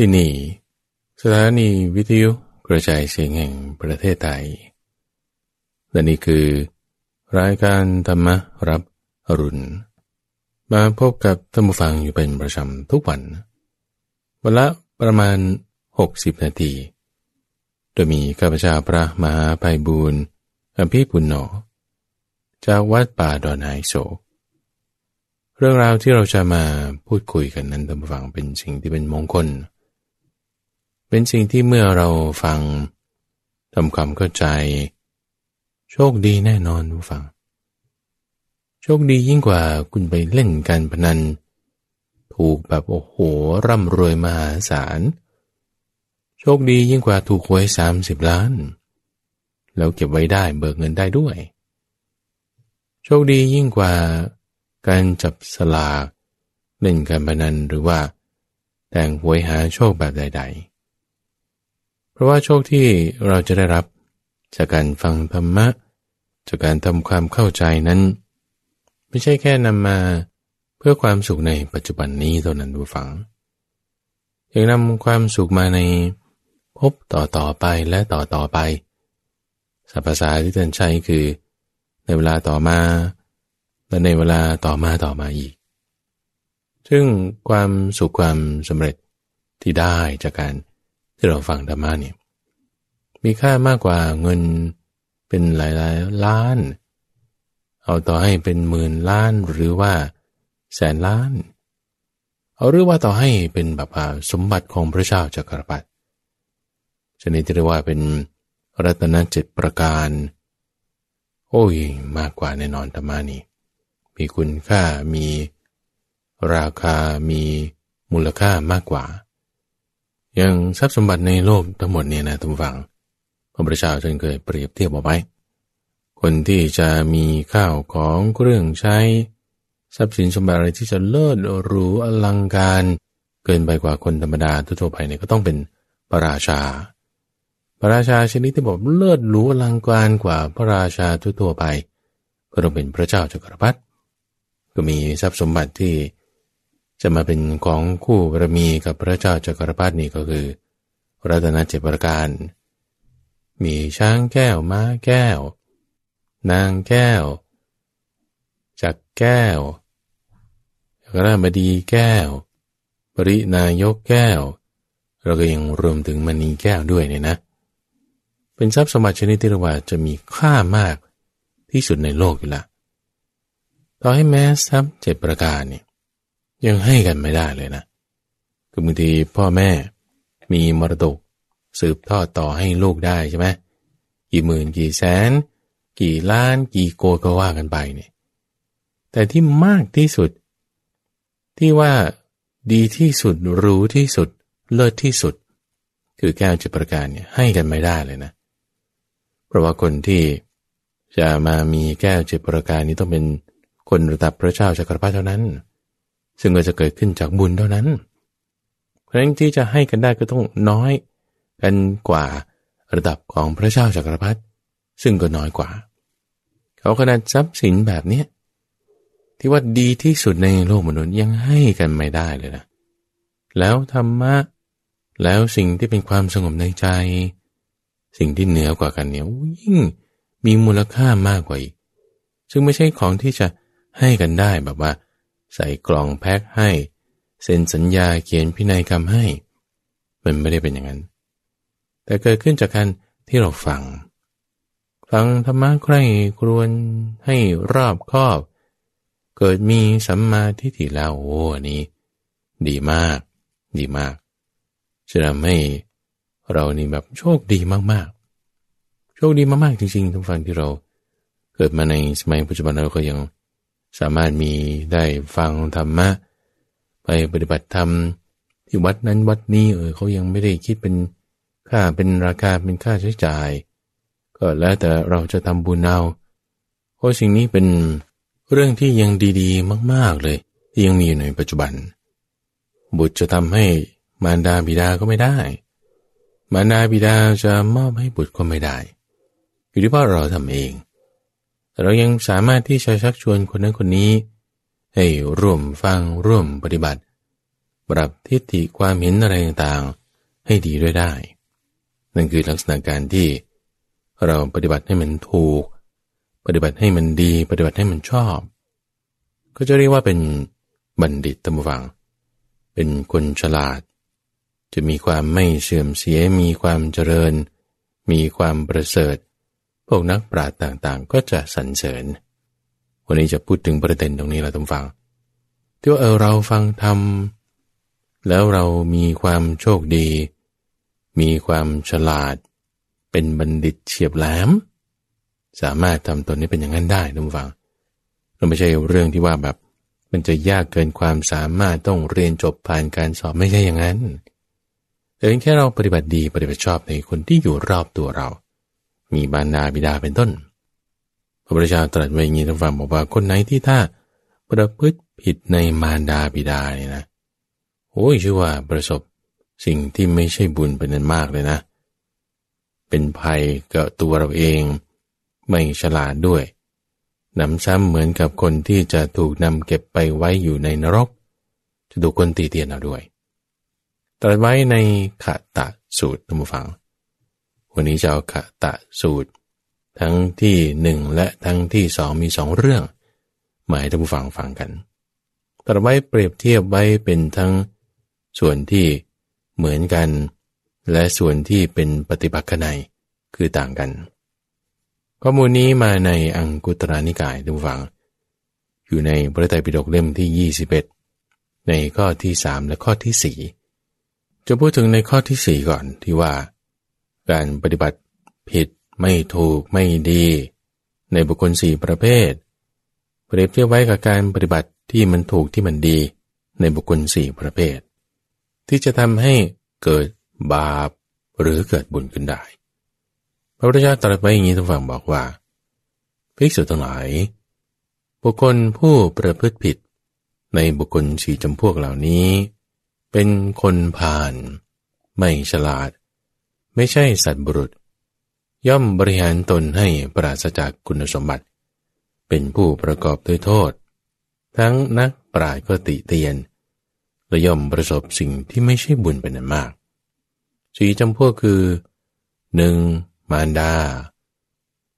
ที่นี่ สถานีวิทยุกระจายเสียงแห่งประเทศไทย และนี่คือ รายการธรรมรับอรุณ มาพบกับท่านผู้ฟังอยู่เป็นประจำทุกวัน วันละประมาณ 60 นาที โดยมีข้าพเจ้าพระมหาภัยบูรณ์อภิปุณโญจากวัดป่าดอนไฮโศกเรื่องราวที่เราจะมาพูดคุยกันนั้นท่านผู้ฟังเป็นสิ่งที่เป็นมงคลเเป็นสิ่งที่เมื่อเราฟังทำความเข้าใจ โชคดีแน่นอนผู้ฟัง โชคดียิ่งกว่าคุณไปเล่นการพนัน ถูกแบบโอ้โหร่ำรวยมหาศาล โชคดียิ่งกว่าถูกหวยสามสิบล้าน แล้วเก็บไว้ได้เบิกเงินได้ด้วย โชคดียิ่งกว่าการจับสลากเล่นการพนันหรือว่า แต่งหวยหาโชคแบบใด ๆ เพราะว่าโชคที่เราจะได้รับจากการฟังธรรมะ จากการทำความเข้าใจนั้น ไม่ใช่แค่นำมาเพื่อความสุขในปัจจุบันนี้เท่านั้นดูฟังยังนำความสุขมาในพบต่อต่อไปและต่อต่อไปสัพพาที่ท่านใช้คือ ในเวลาต่อมา และในเวลาต่อมาต่อมาอีก ซึ่งความสุขความสำเร็จที่ได้จากการ ที่เราฟังธรรมะเนี่ยมีค่ามากกว่าเงินเป็นหลายหลายล้าน เอาต่อให้เป็นหมื่นล้านหรือว่าแสนล้าน เอาหรือว่าต่อให้เป็นแบบสมบัติของพระเจ้าจักรพรรดิชนิดที่เรียกว่าเป็นรัตนเจ็ดประการ โอ้ยมากกว่าแน่นอนธรรมานี่มีคุณค่ามีราคามีมูลค่ามากกว่า อย่างทรัพย์สมบัติในโลกทั้งหมดเนี่ยนะทุกฝัง พระพุทธเจ้าท่านเคยเปรียบเทียบเอาไว้ คนที่จะมีข้าวของเครื่องใช้ ทรัพย์สินสมบัติอะไรที่จะเลิศหรูอลังการ เกินไปกว่าคนธรรมดาทั่วไปเนี่ยก็ต้องเป็นพระราชา พระราชาชนิดที่บอกเลิศหรูอลังการกว่าพระราชาทั่วไป ก็ต้องเป็นพระเจ้าจักรพรรดิก็มีทรัพย์สมบัติที่ จะมาเป็นของคู่บารมีกับพระเจ้าจักรพรรดินี่ก็คือ รัตนเจประการ มีช้างแก้วม้าแก้ว นางแก้ว จักแก้วกระบดีแก้ว ปรินายกแก้ว เราก็ยังรวมถึงมณีแก้วด้วยเนี่ยนะ เป็นทรัพย์สมบัติชนิดที่เรียกว่าจะมีค่ามากที่สุดในโลกอยู่ละ ต่อให้แม้ทรัพย์เจ็ดประการเนี่ย ยังให้กันไม่ได้เลยนะคือบางทีพ่อแม่มีมรดก สืบทอดต่อให้ลูกได้ใช่ไหมกี่หมื่นกี่แสน กี่ล้านกี่โกก็ว่ากันไปเนี่ยแต่ที่มากที่สุด ที่ว่าดีที่สุดรู้ที่สุด เลิศที่สุด คือแก้วจิตประการเนี่ยให้กันไม่ได้เลยนะ เพราะว่าคนที่จะมามีแก้วจิตประการนี้ต้องเป็นคนระดับพระเจ้าจักรพรรดิเท่านั้น ซึ่งก็จะเกิดขึ้นจากบุญเท่านั้น เพราะฉะนั้นที่จะให้กันได้ก็ต้องน้อยกันกว่าระดับของพระเจ้าจักรพรรดิซึ่งก็น้อยกว่า เขาขนาดทรัพย์สินแบบเนี้ยที่ว่าดีที่สุดในโลกมนุษย์ยังให้กันไม่ได้เลยนะ แล้วธรรมะ แล้วสิ่งที่เป็นความสงบในใจ สิ่งที่เหนือกว่ากันเนี่ยยิ่งมีมูลค่ามากกว่าอีก ซึ่งไม่ใช่ของที่จะให้กันได้แบบว่า ใส่กล่องแพ็คให้ เซ็นสัญญาเขียนพินัยกรรมให้ มันไม่ได้เป็นอย่างนั้น แต่เกิดขึ้นจากการที่เราฟัง ฟังธรรมะใคร่ครวนให้รอบคอบ เกิดมีสัมมาทิฏฐิแล้วโอ้อันนี้ ดีมาก ดีมากจะทำให้เรานี่แบบโชคดีมากๆ โชคดีมากๆจริงๆทุกฟังที่เราเกิดมาในสมัยปัจจุบันเราก็ยัง สามารถมีได้ฟังธรรมะ ไปปฏิบัติธรรมที่วัดนั้นวัดนี้เออเขายังไม่ได้คิดเป็นค่าเป็นราคาเป็นค่าใช้จ่าย ก็แล้วแต่เราจะทำบุญเอาเพราะสิ่งนี้เป็นเรื่องที่ยังดีๆ มากๆเลย ที่ยังมีอยู่ในปัจจุบัน บุตรจะทำให้มารดาบิดาก็ไม่ได้ มารดาบิดาจะมอบให้บุตรก็ไม่ได้ อยู่ที่ว่าเราทำเอง เรายังสามารถที่จะชักชวนคนนั้นคนนี้ ให้ร่วมฟังร่วมปฏิบัติ ปรับทิฏฐิความเห็นอะไรต่างๆให้ดีด้วยได้ นั่นคือลักษณะการที่ เราปฏิบัติให้มันถูก ปฏิบัติให้มันดี ปฏิบัติให้มันชอบ ก็จะเรียกว่าเป็นบัณฑิตตมฟัง เป็นคนฉลาด จะมีความไม่เสื่อมเสีย มีความเจริญ มีความประเสริฐ พวกนักปราชญ์ต่างๆ ก็จะสรรเสริญ วันนี้จะพูดถึงประเด็นตรงนี้เราต้องฟังที่ว่าเออเราฟังธรรมแล้วเรามีความโชคดี มีความฉลาด เป็นบัณฑิตเฉียบแหลม สามารถทำตนนี้เป็นอย่างนั้นได้ทุกฝังเราไม่ใช่เรื่องที่ว่าแบบ มันจะยากเกินความสามารถต้องเรียนจบผ่านการสอบไม่ใช่อย่างนั้นแต่เพียงแค่เราปฏิบัติดีปฏิบัติชอบในคนที่อยู่รอบตัวเรา มีบารดาบิดาเป็นต้น พระพุทธเจ้าตรัสไว้อย่างนี้ทุกฝังบอกว่าคนไหนที่ถ้าประพฤติผิดในมารดาบิดาเนี่ยนะโอ้ยชื่อว่าประสบสิ่งที่ไม่ใช่บุญเป็นนั้นมากเลยนะ เป็นภัยกับตัวเราเอง ไม่ฉลาดด้วยนำซ้ำเหมือนกับคนที่จะถูกนำเก็บไปไว้อยู่ในนรก จะถูกคนตีเตียนเอาด้วย ตรัสไว้ในขะตะสูตรท่านผู้ฟัง วันนี้จะเอาขะตะสูตร ทั้งที่หนึ่งและทั้งที่สองมีสองเรื่อง หมายท่านผู้ฟังฟังกันตรัสไว้เปรียบเทียบไว้เป็นทั้งส่วนที่เหมือนกัน และส่วนที่เป็นปฏิปักษ์ในคือต่างกัน ข้อมูลนี้มาในอังกุตรานิกายดูฟัง อยู่ในพระไตรปิฎกเล่มที่ 21 ในข้อที่ 3 และข้อที่4จะพูดถึงในข้อที่ 4 ก่อนที่ว่า การปฏิบัติผิดไม่ถูกไม่ดี ในบุคคลสี่ประเภท เปรียบเทียบไว้กับการปฏิบัติที่มันถูกที่มันดี ในบุคคลสี่ประเภท ที่จะทำให้เกิดบาปหรือเกิดบุญขึ้นได้ พระพุทธเจ้าตรัสไว้อย่างนี้ทุกฝั่งบอกว่าภิกษุทั้งหลาย บุคคลผู้ประพฤติผิด ในบุคคลสี่จำพวกเหล่านี้ เป็นคนผ่าน ไม่ฉลาด ไม่ใช่สัตว์บุรุษ ย่อมบริหารตนให้ปราศจากคุณสมบัติ เป็นผู้ประกอบด้วยโทษ ทั้งนักปราชญ์ก็ติเตียน และย่อมประสบสิ่งที่ไม่ใช่บุญเป็นอันมากสี่จำพวกคือหนึ่งมารดา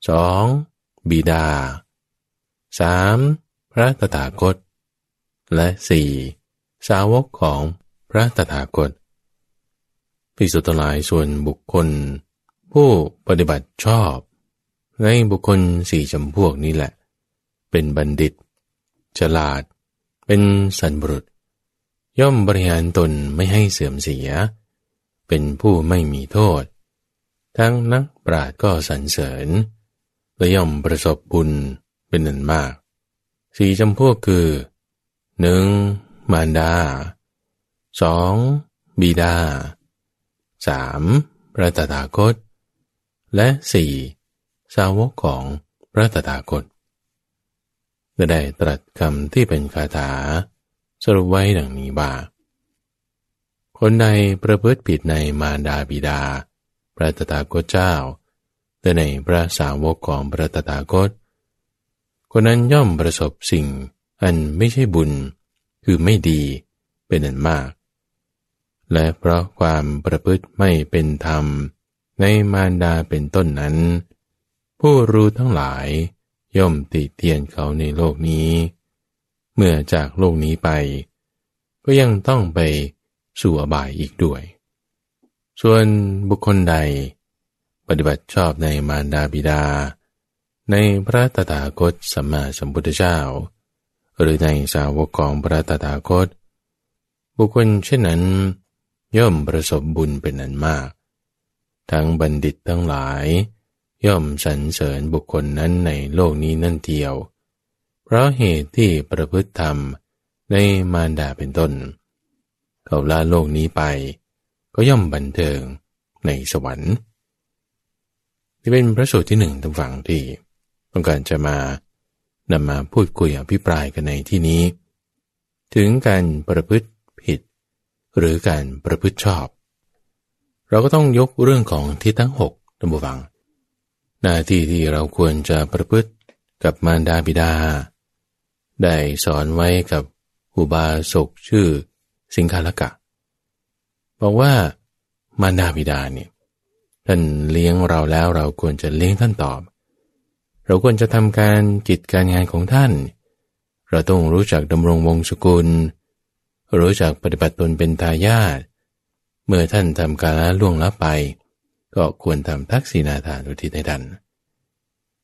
สองบิดาสามพระตถาคต และสี่สาวกของพระตถาคต พิสุทธิ์หลายส่วนบุคคล ผู้ปฏิบัติชอบ ในบุคคลสี่จำพวกนี้แหละ เป็นบัณฑิต ฉลาด เป็นสันบุรุษ ย่อมบริหารตนไม่ให้เสื่อมเสีย เป็นผู้ไม่มีโทษ ทั้งนักปราชญ์ก็สรรเสริญ และย่อมประสบบุญเป็นนันมากสี่จำพวกคือหนึ่งมารดาสองบิดา สามพระตถาคต และสี่สาวกของพระตถาคตได้ตรัสคำที่เป็นคาถา สรุปไว้ดังนี้ว่า คนใดประพฤติผิดในมารดาบิดา พระตถาคตเจ้าแต่ในพระสาวกของพระตถาคต คนนั้นย่อมประสบสิ่งอันไม่ใช่บุญ คือไม่ดีเป็นอันมาก และเพราะความประพฤติไม่เป็นธรรม ในมารดาเป็นต้นนั้น ผู้รู้ทั้งหลายย่อมติเตียนเขาในโลกนี้ เมื่อจากโลกนี้ไป ก็ยังต้องไปสู่อบายอีกด้วย ส่วนบุคคลใด ปฏิบัติชอบในมารดาบิดา ในพระตถาคตสัมมาสัมพุทธเจ้า หรือในสาวกของพระตถาคต บุคคลเช่นนั้น ย่อมประสบบุญเป็นอันมาก ทั้งบัณฑิตทั้งหลาย ย่อมสรรเสริญบุคคลนั้นในโลกนี้นั่นเดียว เพราะเหตุที่ประพฤติธรรมในมารดาเป็นต้น เขาลาโลกนี้ไป ก็ย่อมบันเทิงในสวรรค์ที่เป็นพระสูตรที่หนึ่งทางฝั่งที่ต้องการจะมานำมาพูดคุยอภิปรายกันในที่นี้ ถึงการประพฤติ หรือการประพฤติชอบ เราก็ต้องยกเรื่องของที่ทั้งหกตัมบูฟัง หน้าที่ที่เราควรจะประพฤติกับมารดาบิดา ได้สอนไว้กับอุบาสกชื่อสิงคาลกะ บอกว่ามารดาบิดาเนี่ยท่านเลี้ยงเราแล้วเราควรจะเลี้ยงท่านตอบ เราควรจะทำการกิจการงานของท่าน เราต้องรู้จักดำรงวงศกุล รู้จักปฏิบัติตนเป็นทายาทเมื่อท่านทำกาละล่วงละไป ก็ควรทำทักษิณาทานอุทิศให้ท่าน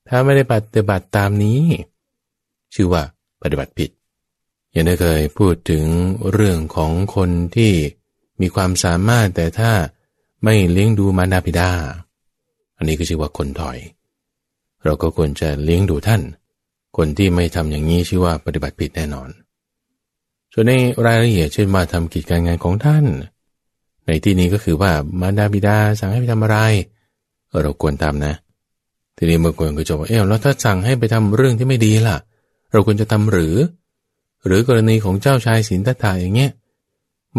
ถ้าไม่ได้ปฏิบัติตามนี้ ชื่อว่าปฏิบัติผิดยังได้เคยพูดถึงเรื่องของคนที่มีความสามารถแต่ถ้าไม่เลี้ยงดูมารดาบิดา อันนี้ก็ชื่อว่าคนถอย เราก็ควรจะเลี้ยงดูท่าน คนที่ไม่ทำอย่างนี้ชื่อว่าปฏิบัติผิดแน่นอน ส่วนในรายละเอียดเช่นมาทำกิจการงานของท่าน ในที่นี้ก็คือว่ามารดาบิดาสั่งให้ไปทำอะไรเราควรทำนะ ทีนี้เมื่อคนก็จะบอกเออแล้วถ้าสั่งให้ไปทำเรื่องที่ไม่ดีล่ะ เราควรจะทำหรือ หรือกรณีของเจ้าชายสินธัตถะอย่างเงี้ย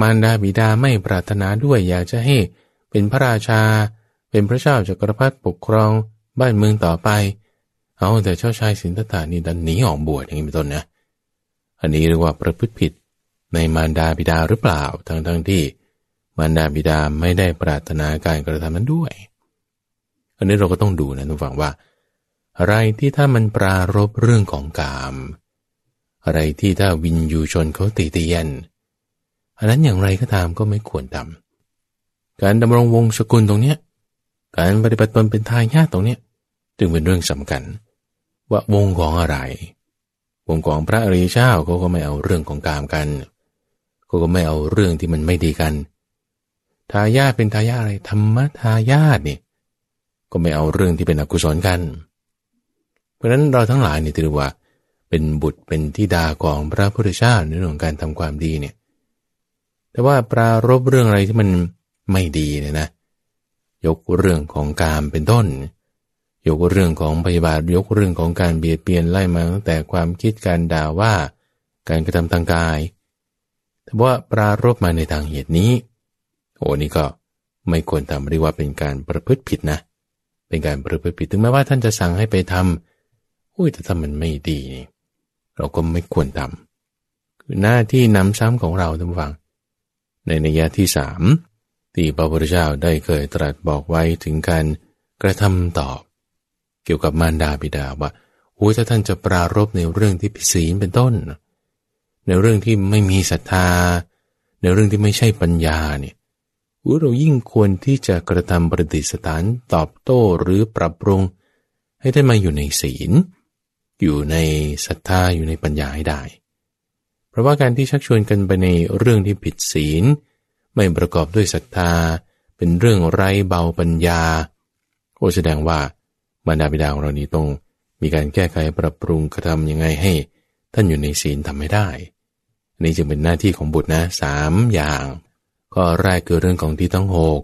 มารดาบิดาไม่ปรารถนาด้วยอยากจะให้เป็นพระราชา เป็นพระเจ้าจักรพรรดิปกครองบ้านเมืองต่อไป เอาแต่เจ้าชายสินธัตถานี่ดันหนีออกบวชอย่างนี้เป็นต้นนะ อันนี้เรียกว่าประพฤติผิด ในมารดาบิดาหรือเปล่า ทั้งทั้งที่ มารดาบิดาไม่ได้ปรารถนาการกระทำนั้นด้วย อันนี้เราก็ต้องดูนะทุกฝังว่า อะไรที่ถ้ามันปรารบเรื่องของกาม อะไรที่ถ้าวินยูชนเขาตีเตียน อันนั้นอย่างไรก็ตามก็ไม่ควรทำการดำรงวงศกุลตรงเนี้ย การปฏิบัติตนเป็นทายาทตรงเนี้ยจึงเป็นเรื่องสำคัญว่าวงของอะไร วงของพระอริยเจ้าเขาก็ไม่เอาเรื่องของกามกันเขาก็ไม่เอาเรื่องที่มันไม่ดีกัน ทายาทเป็นทายาทอะไรธรรมทายาทนี่ก็ไม่เอาเรื่องที่เป็นอกุศลกัน เพราะฉะนั้นเราทั้งหลายเนี่ยถือว่าเป็นบุตรเป็นที่ดาของพระพุทธเจ้าในเรื่องของการทำความดีเนี่ย แต่ว่าปรารบเรื่องอะไรที่มันไม่ดีเนี่ยนะ ยกเรื่องของการเป็นต้น ยกเรื่องของพยาบาทยกเรื่องของการเบียดเบียนไล่มาตั้งแต่ความคิดการด่าว่า การกระทำทางกาย แต่ว่าปรารบมาในทางเหตุนี้ โอ้นี่ก็ไม่ควรทำเรียกว่าเป็นการประพฤติผิดนะ เป็นการประพฤติผิด ถึงแม้ว่าท่านจะสั่งให้ไปทำอุ้ยแต่ถ้ามันไม่ดีนี่ เราก็ไม่ควรทำคือหน้าที่นำซ้ำของเราท่านฟัง ในนัยยะที่สามที่พระพุทธเจ้าได้เคยตรัสบอกไว้ถึงการกระทำตอบ เกี่ยวกับมารดาบิดาว่าโอ้ยถ้าท่านจะปรารบในเรื่องที่ผิดศีลเป็นต้น ในเรื่องที่ไม่มีศรัทธา ในเรื่องที่ไม่ใช่ปัญญาเนี่ยเรายิ่งควรที่จะกระทำประดิษฐานตอบโต้หรือปรับปรุง ให้ท่านมาอยู่ในศีล อยู่ในศรัทธาอยู่ในปัญญาให้ได้ เพราะว่าการที่ชักชวนกันไปในเรื่องที่ผิดศีล ไม่ประกอบด้วยศรัทธา เป็นเรื่องไร้เบาปัญญาโอแสดงว่าบรรดาบิดาของเรานี้ต้องมีการแก้ไขปรับปรุงกระทำยังไงให้ ท่านอยู่ในศีลทำไม่ได้ นนี้จึงเป็นหน้าที่ของบุตรนะสามอย่างก็แรกคือเรื่องของที่ต้องหก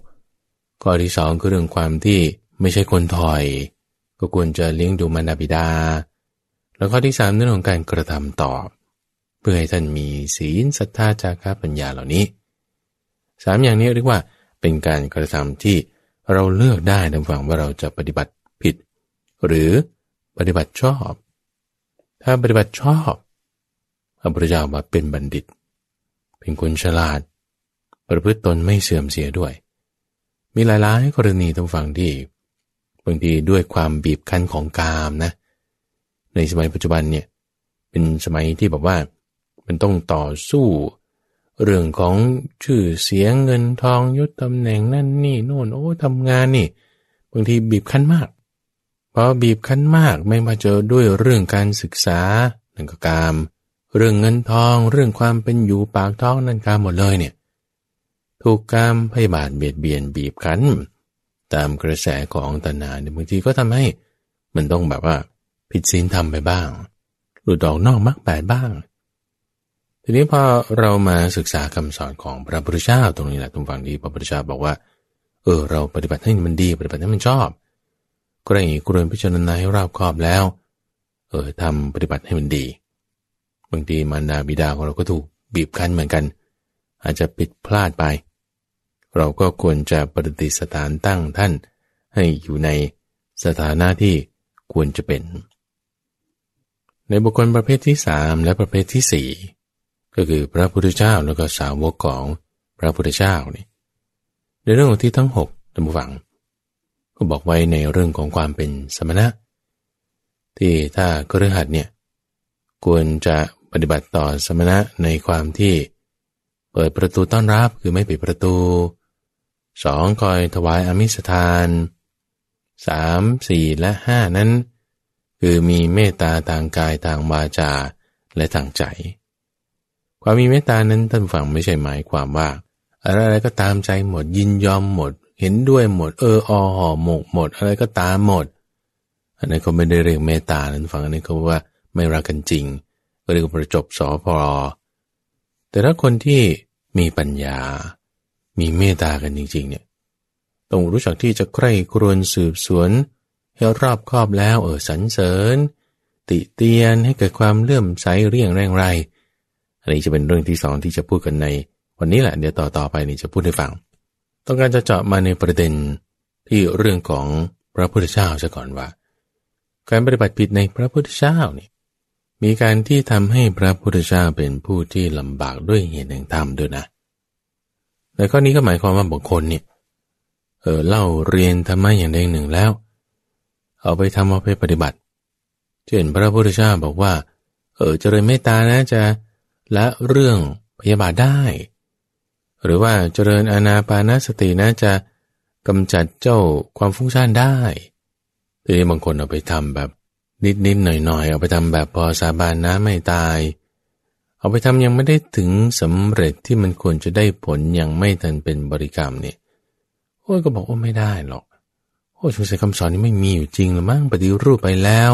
ข้อที่สองคือเรื่องความที่ไม่ใช่คนถอย ก็ควรจะเลี้ยงดูมารดาบิดา แล้วข้อที่สามเรื่องของการกระทำตอบ เพื่อให้ท่านมีศีลศรัทธาจาระปัญญาเหล่านี้สามอย่างนี้เรียกว่าเป็นการกระทำที่เราเลือกได้ในฝั่งว่าเราจะปฏิบัติผิด หรือปฏิบัติชอบ ถ้าปฏิบัติชอบ พระพุทธเจ้ามาเป็นบัณฑิต เป็นคนฉลาด ประพฤติตนไม่เสื่อมเสียด้วย มีหลายๆกรณีทั้งฝั่งที่บางทีด้วยความบีบคั้นของกามนะ ในสมัยปัจจุบันเนี่ยเป็นสมัยที่แบบว่ามันต้องต่อสู้ เรื่องของชื่อเสียงเงินทองยศตำแหน่งนั่นนี่โน่นโอ้ทำงานนี่ บางทีบีบคั้นมากพอบีบคั้นมากไม่มาเจอด้วยเรื่องการศึกษาหนึ่งก็กาม เรื่องเงินทองเรื่องความเป็นอยู่ปากท้องนั่นกามหมดเลยเนี่ยถูกกามพยาบาทเบียดเบียนบีบคั้น ตามกระแสของตนาเนี่ยบางทีก็ทำให้มันต้องแบบว่า ผิดศีลทำไปบ้างหลุดออกนอกมรรคแปดบ้าง ทีนี้พอเรามาศึกษาคำสอนของพระพุทธเจ้าตรงนี้แหละตรงฝั่งนี้พระพุทธเจ้าบอกว่า เออ เราปฏิบัติให้มันดี ปฏิบัติให้มันชอบก็ได้กรวนพิจารณาให้รอบคอบแล้ว เออทำปฏิบัติให้มันดี บางทีมารดาบิดาของเราก็ถูกบีบคั้นเหมือนกัน อาจจะผิดพลาดไป เราก็ควรจะปฏิสถานตั้งท่านให้อยู่ในสถานะที่ควรจะเป็น ในบุคคลประเภทที่สามและประเภทที่สี่ก็คือพระพุทธเจ้าแล้วก็สาวกของพระพุทธเจ้านี่ในเรื่องของที่ทั้งหกท่านผู้ฟัง ก็บอกไว้ในเรื่องของความเป็นสมณะ ที่ถ้ากฤหัสเนี่ยควรจะ ปฏิบัติต่อสมณะในความที่เปิดประตูต้อนรับคือไม่ปิดประตูสองคอยถวายอมิสทานสามสี่และห้านั้น คือมีเมตตาทางกายทางวาจาและทางใจ ความมีเมตตานั้นท่านฟังไม่ใช่หมายความว่า อะไรๆก็ตามใจหมดยินยอมหมด เห็นด้วยหมดเอออห่อหมกหมด อะไรก็ตามหมด อันนี้เขาไม่ได้เรียกเมตตานั้นฟังอันนี้เขาว่าไม่รักกันจริง เรียกประจบสอพอแต่ถ้าคนที่มีปัญญา มีเมตตากันจริง ๆ เนี่ย ต้องรู้จักที่จะใคร่ครวญสืบสวน ให้รอบครอบแล้วเออสรรเสริญ ติเตียนให้เกิดความเลื่อมใสเรียงแรงไรอันนี้จะเป็นเรื่องที่สองที่จะพูดกันใน วันนี้แหละเดี๋ยวต่อต่อไปนี่จะพูดให้ฟัง ต้องการจะเจาะมาในประเด็นที่เรื่องของพระพุทธเจ้าซะก่อนว่า การปฏิบัติผิดในพระพุทธเจ้านี่ มีการที่ทำให้พระพุทธเจ้าเป็นผู้ที่ลำบากด้วยเหตุแห่งธรรมด้วยนะแต่ข้อนี้ก็หมายความว่าบางคนเนี่ยเออเล่าเรียนธรรมะอย่างใดหนึ่งแล้ว เอาไปทำเอาไปปฏิบัติ เช่นพระพุทธเจ้าบอกว่า เออเจริญเมตตานะจะละเรื่องพยาบาทได้ หรือว่าเจริญอานาปานสตินะจะกำจัดเจ้าความฟุ้งซ่านได้ทีนี้บางคนเอาไปทำแบบ นิดนิดหน่อยหน่อยเอาไปทำแบบพอสาบานนะไม่ตาย เอาไปทำยังไม่ได้ถึงสำเร็จที่มันควรจะได้ผลยังไม่ทันเป็นบริกรรมเนี่ยโอ้ยก็บอกว่าไม่ได้หรอกโอ้ยสงสัยคำสอนนี้ไม่มีอยู่จริงหรือมั้งปฏิรูปไปแล้ว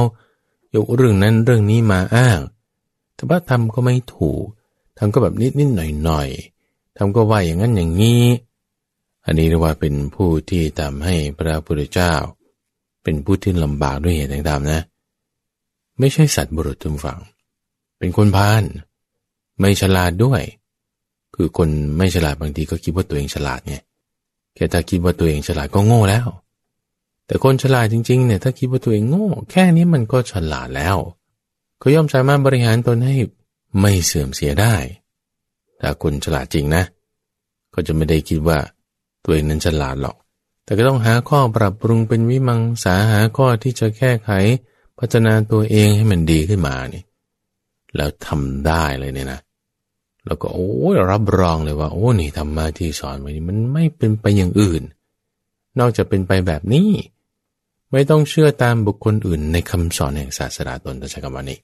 ยกเรื่องนั้นเรื่องนี้มาอ้าง แต่ว่าทำก็ไม่ถูกทำก็แบบนิดนิดหน่อยหน่อยทำก็ว่าอย่างนั้นอย่างนี้ อันนี้เรียกว่าเป็นผู้ที่ทำให้พระพุทธเจ้า เป็นผู้ที่ลำบากด้วยเหตุต่างๆนะ ไม่ใช่สัตว์บุรุษทุกฝัง เป็นคนพาลไม่ฉลาดด้วย คือคนไม่ฉลาดบางทีก็คิดว่าตัวเองฉลาดไงแค่ถ้าคิดว่าตัวเองฉลาดก็โง่แล้ว แต่คนฉลาดจริงๆเนี่ยถ้าคิดว่าตัวเองโง่ แค่นี้มันก็ฉลาดแล้วเขาย่อมสามารถบริหารตนให้ไม่เสื่อมเสียได้ ถ้าคนฉลาดจริงนะ ก็จะไม่ได้คิดว่าตัวเองนั้นฉลาดหรอก แต่ก็ต้องหาข้อปรับปรุงเป็นวิมังสาหาข้อที่จะแก้ไข พัฒนาตัวเองให้มันดีขึ้นมานี่ แล้วทำได้เลยเนี่ยนะแล้วก็โอ้ยรับรองเลยว่า โอ้นี่ธรรมะที่สอนไว้นี่มันไม่เป็นไปอย่างอื่น นอกจากเป็นไปแบบนี้ ไม่ต้องเชื่อตามบุคคลอื่น ในคำสอนแห่งศาสนาตนตใช้คำว่านี้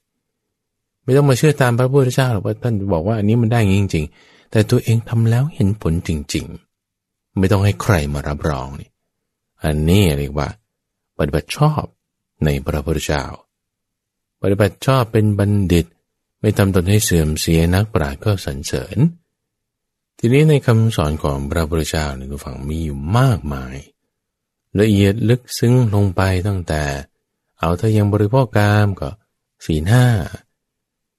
ไม่ต้องมาเชื่อตามพระพุทธเจ้าหรอกว่าท่านบอกว่าอันนี้มันได้จริง ๆ แต่ตัวเองทำแล้วเห็นผลจริง ๆ ไม่ต้องให้ใครมารับรองนี่ อันนี้เรียกว่าปฏิบัติชอบ ในพระพุทธเจ้า ปฏิบัติชอบเป็นบัณฑิต ไม่ทำตนให้เสื่อมเสียนักปราชญ์ก็สรรเสริญ ทีนี้ในคำสอนของพระพุทธเจ้าในทุกฝั่งมีอยู่มากมาย ละเอียดลึกซึ้งลงไปตั้งแต่ เอาถ้ายังบริโภคกามก็สีห้า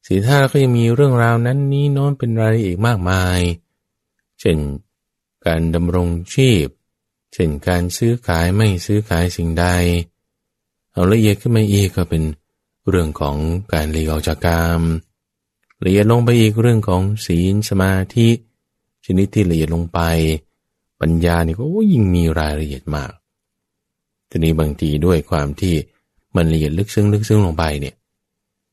สีห้าแล้วก็ยังมีเรื่องราวนั้นนี้โน้นเป็นรายละเอียดมากมาย เช่นการดำรงชีพ เช่นการซื้อขายไม่ซื้อขายสิ่งใด เอาละเอียดขึ้นมาอีกก็เป็นเรื่องของการหลีกออกจากกามละเอียดลงไปอีกเรื่องของศีลสมาธิชนิดที่ละเอียดลงไป ปัญญานี่ก็ยิ่งมีรายละเอียดมากทีนี้บางทีด้วยความที่มันละเอียดลึกซึ้งลึกซึ้งลงไปเนี่ย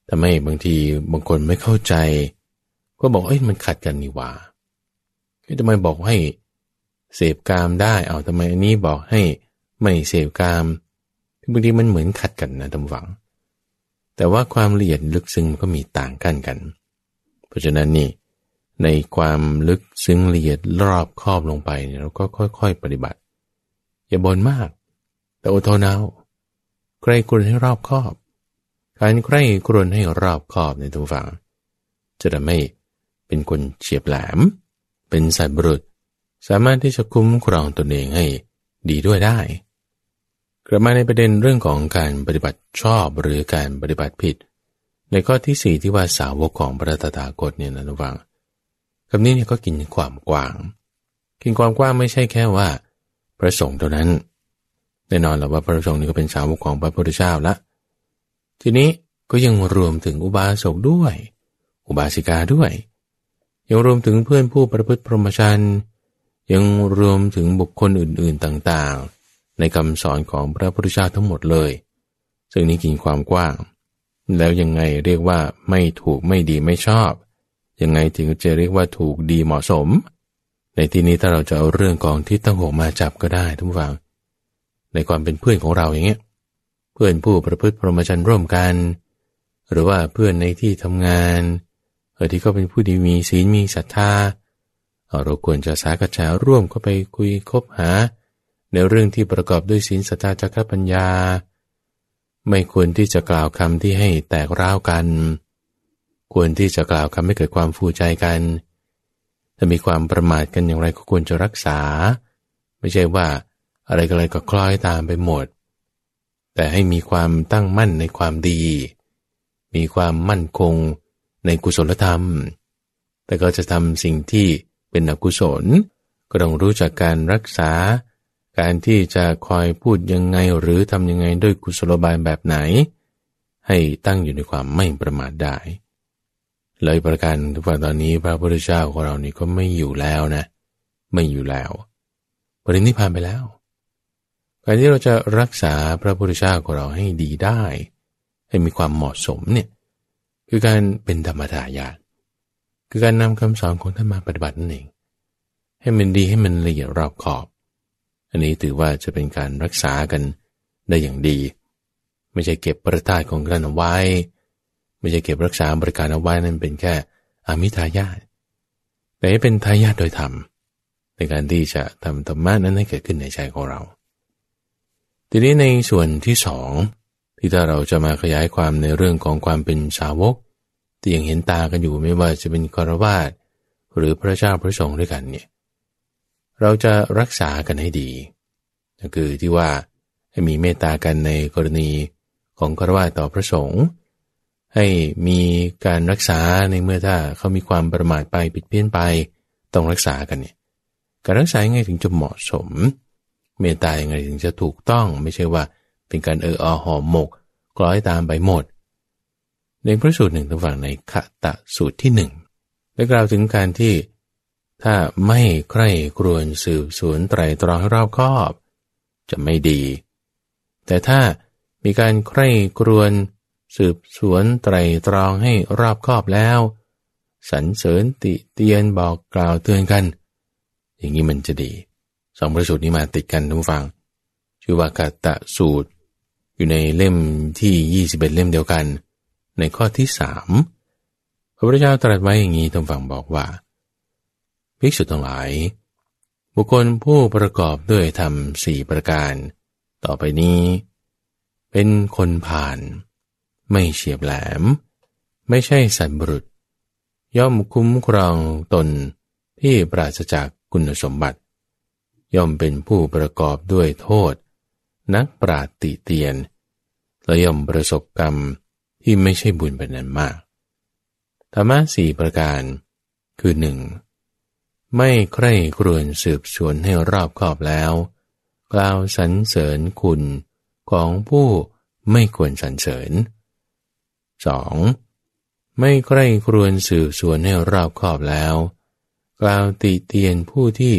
ทำให้บางทีบางคนไม่เข้าใจ ก็บอกเอ้ยมันขัดกันนี่หว่าทำไมบอกให้เสพกามได้ เอาทำไมอันนี้บอกให้ไม่เสพกาม บางทีมันเหมือนขัดกันนะทำหวัง แต่ว่าความละเอียดลึกซึ้งมันก็มีต่างกันกัน เพราะฉะนั้นนี่ ในความลึกซึ้งละเอียดรอบครอบลงไปเนี่ยเราก็ค่อย ๆ ปฏิบัติ อย่าบ่นมาก แต่อดทนเอาใครกรนให้รอบครอบ การใครกรนให้รอบครอบในทุกฝัง จะทำให้เป็นคนเฉียบแหลม เป็นสัตว์บรุษ สามารถที่จะคุ้มครองตนเองให้ดีด้วยได้ กลับมาในประเด็นเรื่องของการปฏิบัติชอบหรือการปฏิบัติผิด ในข้อที่สี่ที่ว่าสาวกของพระตถาคตเนี่ยนะทุกฝังคำนี้เนี่ยก็กินความกว้าง กินความกว้างไม่ใช่แค่ว่า พระสงฆ์เท่านั้น แน่นอนแล้วว่าพระสงฆ์นี่ก็เป็นสาวกของพระพุทธเจ้าละ ทีนี้ก็ยังรวมถึงอุบาสกด้วย อุบาสิกาด้วย ยังรวมถึงเพื่อนผู้ประพฤติพรหมจรรย์ยังรวมถึงบุคคลอื่นๆต่างๆ ในคำสอนของพระพุทธเจ้าทั้งหมดเลย ซึ่งนี้กินความกว้าง แล้วยังไงเรียกว่าไม่ถูกไม่ดีไม่ชอบ ยังไงถึงจะเรียกว่าถูกดีเหมาะสม ในที่นี้ถ้าเราจะเอาเรื่องของที่ตั้งหกมาจับก็ได้ทุกฝังในความเป็นเพื่อนของเราอย่างเงี้ย เพื่อนผู้ประพฤติพรหมจรรย์ร่วมกัน หรือว่าเพื่อนในที่ทำงานเออที่เขาเป็นผู้ดีมีศีลมีศรัทธาเราควรจะสากระจาร่วมเข้าไปคุยคบหา ในเรื่องที่ประกอบด้วยศีลสัจจะจักรปัญญา ไม่ควรที่จะกล่าวคำที่ให้แตกร้าวกัน ควรที่จะกล่าวคำให้เกิดความฟูใจกันถ้ามีความประมาทกันอย่างไรก็ควรจะรักษา ไม่ใช่ว่าอะไรก็อะไรก็คล้อยตามไปหมด แต่ให้มีความตั้งมั่นในความดี มีความมั่นคงในกุศลธรรม แต่ก็จะทำสิ่งที่เป็นอกุศล ก็ต้องรู้จักการรักษา การที่จะคอยพูดยังไงหรือทำยังไงด้วยกุศโลบายแบบไหน ให้ตั้งอยู่ในความไม่ประมาทได้ เลยประการทุกวันตอนนี้พระพุทธเจ้าของเรานี่ก็ไม่อยู่แล้วนะ ไม่อยู่แล้วปรินิพานไปแล้ว การที่เราจะรักษาพระพุทธเจ้าของเราให้ดีได้ ให้มีความเหมาะสมเนี่ยคือการเป็นธรรมทายาทคือการนำคำสอนของท่านมาปฏิบัตินั่นเอง ให้มันดีให้มันละเอียดรอบขอบ อันนี้ถือว่าจะเป็นการรักษากันได้อย่างดี ไม่ใช่เก็บประทาของกันเอาไว้ ไม่ใช่เก็บรักษาบริการเอาไว้นั่นเป็นแค่อามิทายาทแต่ให้เป็นทายาทโดยธรรมในการที่จะทำธรรมะนั้นให้เกิดขึ้นในใจของเรา ทีนี้ในส่วนที่สองที่ถ้าเราจะมาขยายความในเรื่องของความเป็นสาวกที่ยังเห็นตากันอยู่ไม่ว่าจะเป็นกรวาดหรือพระเจ้าพระสงฆ์ด้วยกันเนี่ย เราจะรักษากันให้ดีก็คือที่ว่าให้มีเมตตากันในกรณีของกรวาต่อพระสงฆ์ให้มีการรักษาในเมื่อถ้าเขามีความประมาทไปผิดเพี้ยนไปต้องรักษากันเนี่ยการรักษายังไงถึงจะเหมาะสม เมตตายังไงถึงจะถูกต้องไม่ใช่ว่าเป็นการเอออหอมหมกกล้อยตามไปหมด ในพระสูตรหนึ่งทั้งฝั่งในขะตะสูตรที่หนึ่งได้กล่าวถึงการที่ ถ้าไม่ใคร่ครวญสืบสวนไตรตรองให้รอบคอบ จะไม่ดี แต่ถ้ามีการใคร่ครวญสืบสวนไตรตรองให้รอบคอบแล้ว สรรเสริญติเตียนบอกกล่าวเตือนกัน อย่างนี้มันจะดีสองประสูตรนี้มาติดกันทุกฟัง ชื่อว่ากัตตะสูตร อยู่ในเล่มที่ 21 เล่มเดียวกัน ในข้อที่สามพระพุทธเจ้าตรัสไว้อย่างนี้ทางฝั่งบอกว่า ภิกษุทั้งหลาย บุคคลผู้ประกอบด้วยธรรมสี่ประการ ต่อไปนี้ เป็นคนผ่าน ไม่เฉียบแหลม ไม่ใช่สัตว์บรุษ ย่อมคุ้มครองตนที่ปราศจากคุณสมบัติ ย่อมเป็นผู้ประกอบด้วยโทษ นักปราติเตียน และย่อมประสบกรรมที่ไม่ใช่บุญเป็นนั้นมากธรรมะสี่ประการ คือหนึ่ง ไม่ใคร่ครวญสืบสวนให้รอบคอบแล้ว กล่าวสรรเสริญคุณของผู้ไม่ควรสรรเสริญ 2. ไม่ใคร่ครวญสืบสวนให้รอบคอบแล้ว กล่าวติเตียนผู้ที่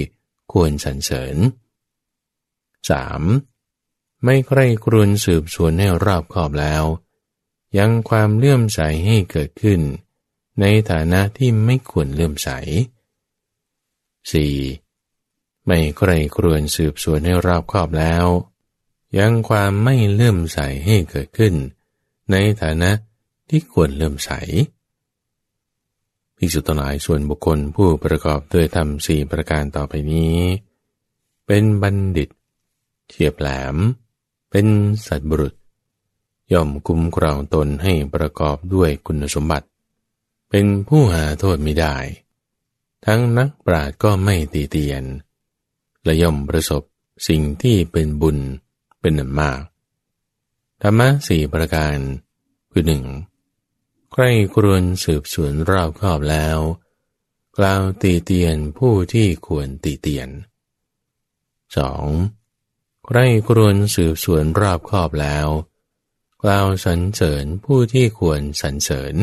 ควรสรรเสริญ 3. ไม่ใคร่ครวญสืบสวนให้รอบคอบแล้ว ยังความเลื่อมใสให้เกิดขึ้น ในฐานะที่ไม่ควรเลื่อมใส 4. ไม่ใครครวญสืบสวนให้รอบครอบแล้ว ยังความไม่เลื่อมใสให้เกิดขึ้น ในฐานะที่ควรเลื่อมใสภิกษุทั้งหลายส่วนบุคคลผู้ประกอบด้วยธรรมสี่ประการต่อไปนี้ เป็นบัณฑิตเฉียบแหลม เป็นสัตบุรุษ ย่อมคุ้มครองตนให้ประกอบด้วยคุณสมบัติ เป็นผู้หาโทษไม่ได้ ทั้งนักปราชญ์ก็ไม่ตีเตียน และย่อมประสบสิ่งที่เป็นบุญเป็นอันมาก ธรรมะสี่ประการ คือหนึ่งใครครวญสืบสวนรอบครอบแล้ว กล่าวตีเตียนผู้ที่ควรตีเตียน 2. ใครครวญสืบสวนรอบครอบแล้ว กล่าวสรรเสริญผู้ที่ควรสรรเสริญ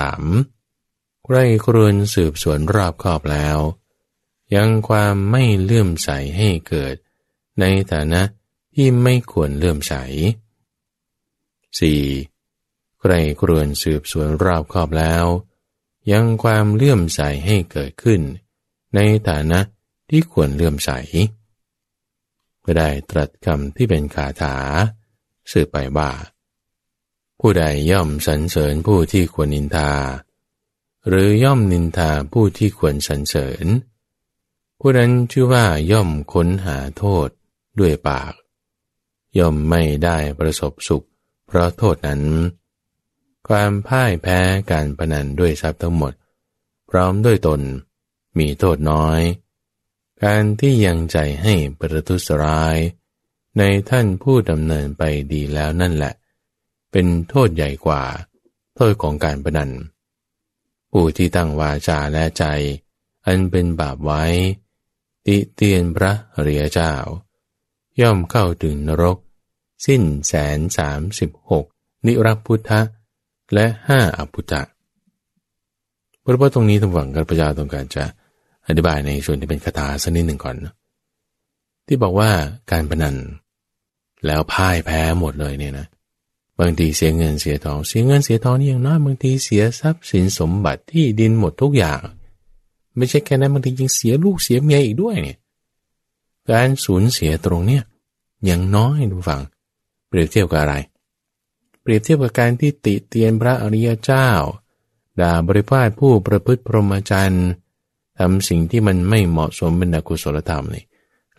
3. ใคใคร่ครวญสืบสวนรอบคอบแล้ว ยังความไม่เลื่อมใสให้เกิด ในฐานะที่ไม่ควรเลื่อมใส 4. ใครครวญสืบสวนรอบคอบแล้ว ยังความเลื่อมใสให้เกิดขึ้น ในฐานะที่ควรเลื่อมใสก็ได้ตรัสคำที่เป็นคาถา สืบไปว่า ผู้ใดย่อมสรรเสริญผู้ที่ควรนินทา หรือย่อมนินทาผู้ที่ควรสรรเสริญ ผู้นั้นชื่อว่าย่อมค้นหาโทษด้วยปาก ย่อมไม่ได้ประสบสุข เพราะโทษนั้น ความพ่ายแพ้การพนันด้วยทรัพย์ทั้งหมด พร้อมด้วยตนมีโทษน้อย การที่ยังใจให้ประทุษร้าย ในท่านผู้ดำเนินไปดีแล้วนั่นแหละ เป็นโทษใหญ่กว่า โทษของการประนัน ผู้ที่ตั้งวาจาและใจ อันเป็นบาปไว้ ติเตียนพระเรียเจ้า ย่อมเข้าถึงนรก สิ้นแสนสามสิบหกนิรพุทธะ และห้าอภุตะเพราะว่าตรงนี้ทางฝั่งกัลปยาตรงการจะอธิบายในส่วนที่เป็นคาถาสักนิดหนึ่งก่อนที่บอกว่าการพนัน แล้วพ่ายแพ้หมดเลยเนี่ยนะ บางทีเสียเงินเสียทอง เสียเงินเสียทองนี่อย่างน้อยบางทีเสียทรัพย์สินสมบัติที่ดินหมดทุกอย่าง ไม่ใช่แค่นั้นบางทียังเสียลูกเสียเมียอีกด้วยเนี่ยการสูญเสียตรงเนี้ยอย่างน้อยดูฟัง เปรียบเทียบกับอะไร เปรียบเทียบกับการที่ติเตียนพระอริยเจ้า ด่าบริพาทผู้ประพฤติพรหมจรรย์ทำสิ่งที่มันไม่เหมาะสมเป็นอกุศลธรรมนี่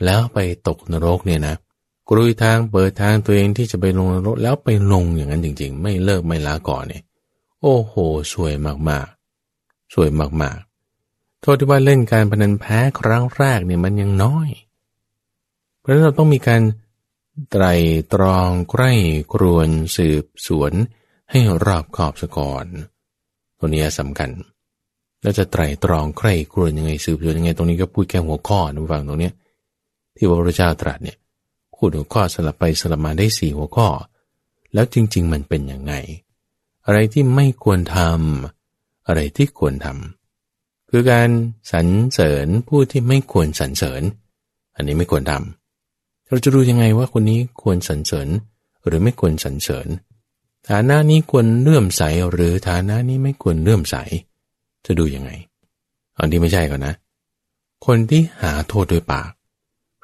แล้วไปตกนรกเนี่ยนะ กรุยทางเปิดทางตัวเองที่จะไปลงนรกแล้วไปลงอย่างนั้นจริง ๆ ไม่เลิกไม่ลาก่อนเนี่ยโอ้โหสวยมากๆ สวยมากๆ โทษที่ว่าเล่นการพนันแพ้ครั้งแรกเนี่ยมันยังน้อย เพราะฉะนั้นเราต้องมีการไตรตรองใกล้ครวนสืบสวนให้รอบขอบสะก่อนตัวนี้สำคัญแล้วจะไตรตรองใคร่ครวญยังไงสืบสวนยังไงตรงนี้ก็พูดแค่หัวข้อนะฟังตรงเนี้ยที่พระพุทธเจ้าตรัสเนี่ย พูดหัวข้อสลับไปสลับมาได้สี่หัวข้อ แล้วจริง ๆ มันเป็นยังไง อะไรที่ไม่ควรทำอะไรที่ควรทำคือการสรรเสริญผู้ที่ไม่ควรสรรเสริญ อันนี้ไม่ควรทำเราจะรู้ยังไงว่าคนนี้ควรสรรเสริญหรือไม่ควรสรรเสริญ ฐานะนี้ควรเลื่อมใสหรือฐานะนี้ไม่ควรเลื่อมใส จะดูยังไง อันที่ไม่ใช่ก่อนนะ คนที่หาโทษโดยปาก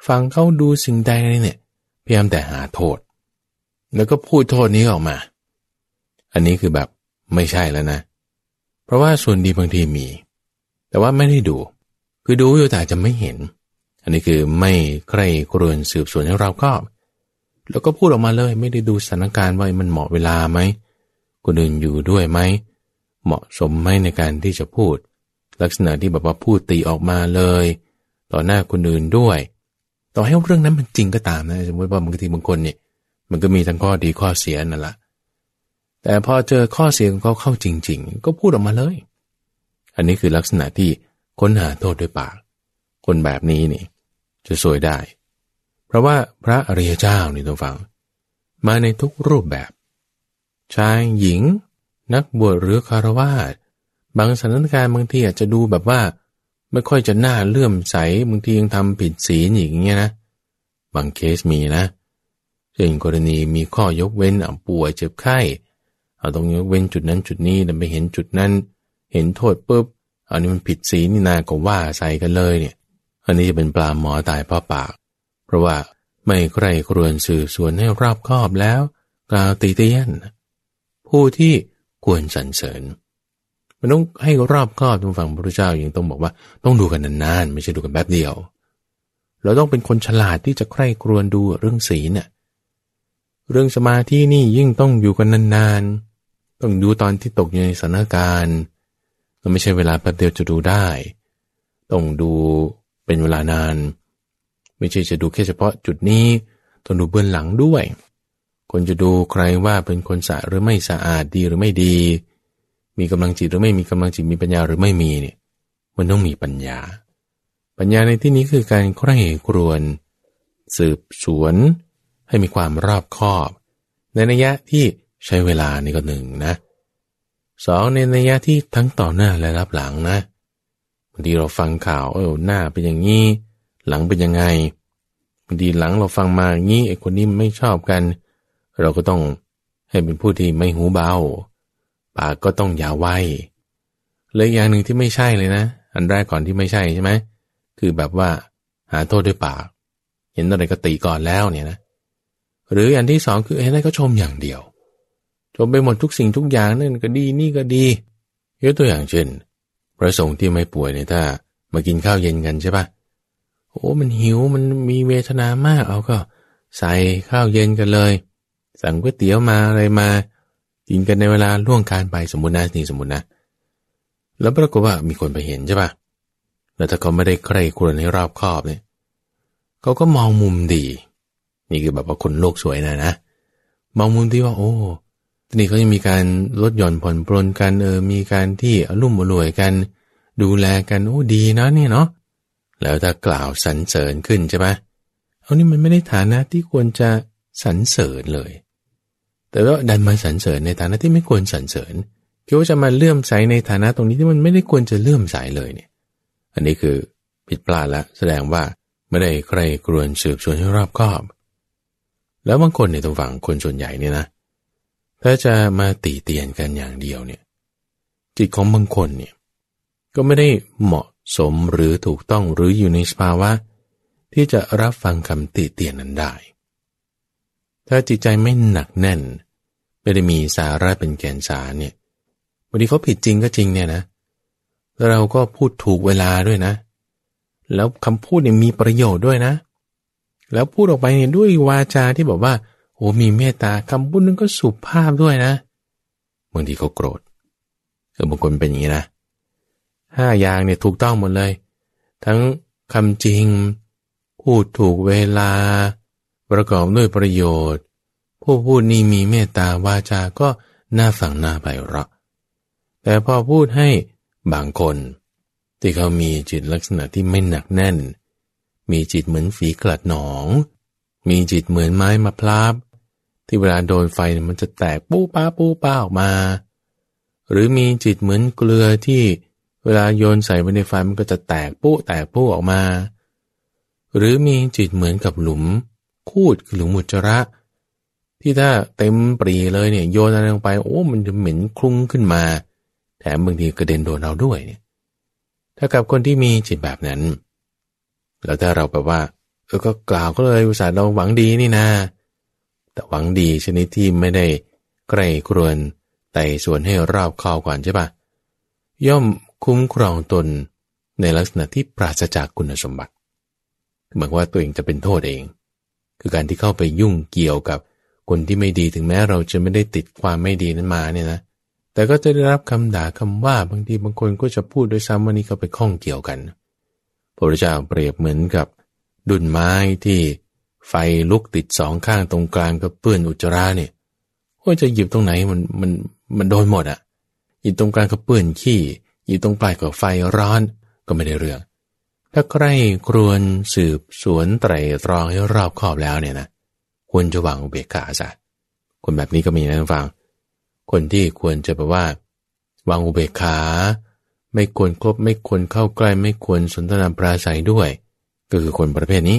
ฟังเขาดูสิ่งใดเนี่ย พยายามแต่หาโทษ แล้วก็พูดโทษนี้ออกมา อันนี้คือแบบไม่ใช่แล้วนะ เพราะว่าส่วนดีบางทีมี แต่ว่าไม่ได้ดู คือดูอยู่แต่จะไม่เห็น อันนี้คือไม่ใครกรวนสืบสวนให้เราก็แล้วก็พูดออกมาเลยไม่ได้ดูสถานการณ์ว่ามันเหมาะเวลาไหมคนอื่นอยู่ด้วยไหม เหมาะสมไหมในการที่จะพูด ลักษณะที่แบบว่าพูดตีออกมาเลย ต่อหน้าคนอื่นด้วย ต่อให้เรื่องนั้นมันจริงก็ตามนะสมมติว่าบางทีบางคนเนี่ย มันก็มีทั้งข้อดีข้อเสียนั่นแหละแต่พอเจอข้อเสียของเขาเข้าจริง ๆ ก็พูดออกมาเลย อันนี้คือลักษณะที่ค้นหาโทษด้วยปาก คนแบบนี้นี่ จะสวยได้ เพราะว่าพระอริยเจ้านี่ต้องฟัง มาในทุกรูปแบบ ชายหญิง นักบวชหรือคารวาสบางสถานการณ์บางทีอาจจะดูแบบว่า ไม่ค่อยจะน่าเลื่อมใสบางทียังทำผิดศีลอย่างเงี้ยนะบางเคสมีนะเช่นกรณีมีข้อยกเว้นอ่ป่วยเจ็บไข้เอาตรงยกเว้นจุดนั้นจุดนี้แต่ไปเห็นจุดนั้น เห็นโทษปุ๊บอันนี้มันผิดศีลนี่นาก็ว่าใส่กันเลยเนี่ย อันนี้จะเป็นปลาหมอตายเพราะปาก เพราะว่าไม่ใครครวญสื่อส่วนให้รอบคอบแล้วกล่าวตีเตียนผู้ที่ควรสรรเสริญ มันต้องให้รอบคอบทุกฝั่งพระพุทธเจ้ายังต้องบอกว่าต้องดูกันนานๆไม่ใช่ดูกันแป๊บเดียว เราต้องเป็นคนฉลาดที่จะใคร่ครวญดูเรื่องศีลเนี่ยเรื่องสมาธินี่ยิ่งต้องอยู่กันนานๆ ต้องดูตอนที่ตกอยู่ในสถานการณ์ก็ไม่ใช่เวลาแป๊บเดียวจะดูได้ ต้องดูเป็นเวลานาน ไม่ใช่จะดูแค่เฉพาะจุดนี้ ต้องดูเบื้องหลังด้วย คนจะดูใครว่าเป็นคนสะหรือไม่สะอาดดีหรือไม่ดี มีกำลังจิตหรือไม่มีกำลังจิตมีปัญญาหรือไม่มีเนี่ยมันต้องมีปัญญา ปัญญาในที่นี้คือการใคร่ครวน สืบสวน ให้มีความรอบคอบ ในนัยยะที่ใช้เวลานี่ก็หนึ่งนะสองในนัยยะที่ทั้งต่อหน้าและรับหลังนะบางทีเราฟังข่าวเออหน้าเป็นอย่างนี้ หลังเป็นยังไงบางทีหลังเราฟังมาอย่างนี้ไอ้คนนี้ไม่ชอบกัน เราก็ต้องให้เป็นผู้ที่ไม่หูเบา ปากก็ต้องอย่าไวเลยอย่างหนึ่งที่ไม่ใช่เลยนะ อันแรกก่อนที่ไม่ใช่ใช่ไหมคือแบบว่าหาโทษด้วยปาก เห็นอะไรก็ตีก่อนแล้วเนี่ยนะหรืออันที่สองคือเห็นอะไรก็ชมอย่างเดียว ชมไปหมดทุกสิ่งทุกอย่างนั่นก็ดีนี่ก็ดียกตัวอย่างเช่น พระสงฆ์ที่ไม่ป่วยเนี่ยถ้า มากินข้าวเย็นกันใช่ปะโอ้มันหิวมันมีเวทนามากเอาก็ ใส่ข้าวเย็นกันเลย สั่งก๋วยเตี๋ยวมาอะไรมา กินกันในเวลาล่วงการไปสมมตินะนี่สมมตินะ แล้วปรากฏว่ามีคนไปเห็นใช่ปะแล้วถ้าเขาไม่ได้ใครควรให้รอบคอบเนี่ยเขาก็มองมุมดี นี่คือแบบว่าคนโลกสวยนะนะมองมุมที่ว่า โอ้ทีนี้เขายังมีการลดหย่อนผ่อนปลนกันเออมีการที่อารมอรวยกัน ดูแลกันโอ้ดีนะเนี่ยเนาะแล้วถ้ากล่าวสรรเสริญขึ้นใช่ไหมเอานี่มันไม่ได้ฐานะที่ควรจะสรรเสริญเลย แต่ว่าดันมาสรรเสริญในฐานะที่ไม่ควรสรรเสริญคิดว่าจะมาเลื่อมใสในฐานะตรงนี้ที่มันไม่ได้ควรจะเลื่อมใสเลยเนี่ย อันนี้คือผิดพลาดละแสดงว่าไม่ได้ใครกรวนสืบสวนให้รอบคอบ แล้วบางคนในตรงฝั่งคนส่วนใหญ่เนี่ยนะ ถ้าจะมาตีเตียนกันอย่างเดียวเนี่ย จิตของบางคนเนี่ย ก็ไม่ได้เหมาะสมหรือถูกต้องหรืออยู่ในสภาวะที่จะรับฟังคำติเตียนนั้นได้ ถ้าจิตใจไม่หนักแน่น ไม่ได้มีสาระเป็นแกนสารเนี่ยวันนี้เขาผิดจริงก็จริงเนี่ยนะแล้วเราก็พูดถูกเวลาด้วยนะ แล้วคำพูดเนี่ยมีประโยชน์ด้วยนะ แล้วพูดออกไปเนี่ยด้วยวาจาที่บอกว่า โอ้มีเมตตาคำพูดนึงก็สุภาพด้วยนะบางทีเขาโกรธเออบางคนเป็นอย่างนี้นะห้าอย่างเนี่ยถูกต้องหมดเลย ทั้งคำจริง พูดถูกเวลา ประกอบด้วยประโยชน์ ผู้พูดนี่มีเมตตาวาจาก็น่าฟังน่าไปเราะแต่พอพูดให้บางคน ที่เขามีจิตลักษณะที่ไม่หนักแน่น มีจิตเหมือนฝีกลัดหนอง มีจิตเหมือนไม้มะพร้าวที่เวลาโดนไฟมันจะแตกปู้ป้าปู้ป้าออกมา หรือมีจิตเหมือนเกลือที่เวลาโยนใส่ไปในไฟมันก็จะแตกปู้แตกปู้ออกมา หรือมีจิตเหมือนกับหลุม คูดหรือหมุจระ ที่ถ้าเต็มปรีเลยเนี่ยโยนอะไรลงไปโอ้มันจะเหม็นคลุ้งขึ้นมา แถมบางทีกระเด็นโดนเราด้วยเนี่ยถ้ากับคนที่มีจิตแบบนั้น แล้วถ้าเราแบบว่าเออก็กล่าวก็เลยอุตส่าห์เราหวังดีนี่นาแต่หวังดีชนิดที่ไม่ได้ใกล้ครวนไต่ส่วนให้รอบคอบก่อนใช่ปะย่อมคุ้มครองตนในลักษณะที่ปราศจากคุณสมบัติเหมือนว่าตัวเองจะเป็นโทษเอง คือการที่เข้าไปยุ่งเกี่ยวกับคนที่ไม่ดีถึงแม้เราจะไม่ได้ติดความไม่ดีนั้นมาเนี่ยนะแต่ก็จะได้รับคำด่าคำว่าบางทีบางคนก็จะพูดด้วยซ้ำว่านี่เขาไปข้องเกี่ยวกัน พระพุทธเจ้าเปรียบเหมือนกับ ดุนไม้ที่ไฟลุกติดสองข้างตรงกลางก็เปื้อนอุจจาระเนี่ยว่าจะหยิบตรงไหนมันมันมันโดนหมดอะ่ะหยิบตรงกลางก็เปื้อนขี้หยิบตรงปลายก็ไฟร้อนก็ไม่ได้เรื่อง ถ้าใครครวนสืบสวนไตรตรองให้รอบคอบแล้วเนี่ยนะควรจะวางอุเบกขาซะคนแบบนี้ก็มีนะฟัง คนที่ควรจะแปลว่า วางอุเบกขา ไม่ควรคบไม่ควรเข้าใกล้ไม่ควรสนทนาปราศัยด้วย ก็คือคนประเภทนี้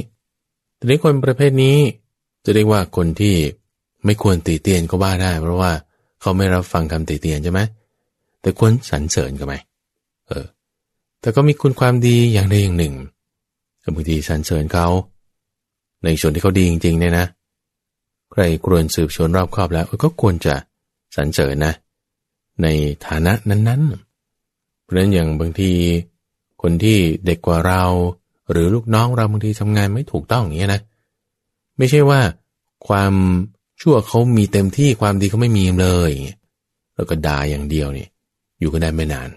ทีนี้คนประเภทนี้ จะเรียกว่าคนที่ไม่ควรตีเตียนก็ว่าได้ เพราะว่าเขาไม่รับฟังคำตีเตียนใช่ไหมแต่ควรสรรเสริญก็ไหมเออ แต่ก็มีคุณความดีอย่างใดอย่างหนึ่งบางทีสรรเสริญเขา ในส่วนที่เขาดีจริงๆเนี่ยนะ ใครควรสืบสวนรอบครอบแล้วก็ควรจะสรรเสริญนะ ในฐานะนั้นๆ เพราะฉะนั้นอย่างบางทีคนที่เด็กกว่าเรา หรือลูกน้องเราบางทีทำงานไม่ถูกต้องอย่างนี้นะ ไม่ใช่ว่าความชั่วเขามีเต็มที่ความดีเขาไม่มีเลย แล้วก็ด่าอย่างเดียวนี่อยู่กันได้ไม่นาน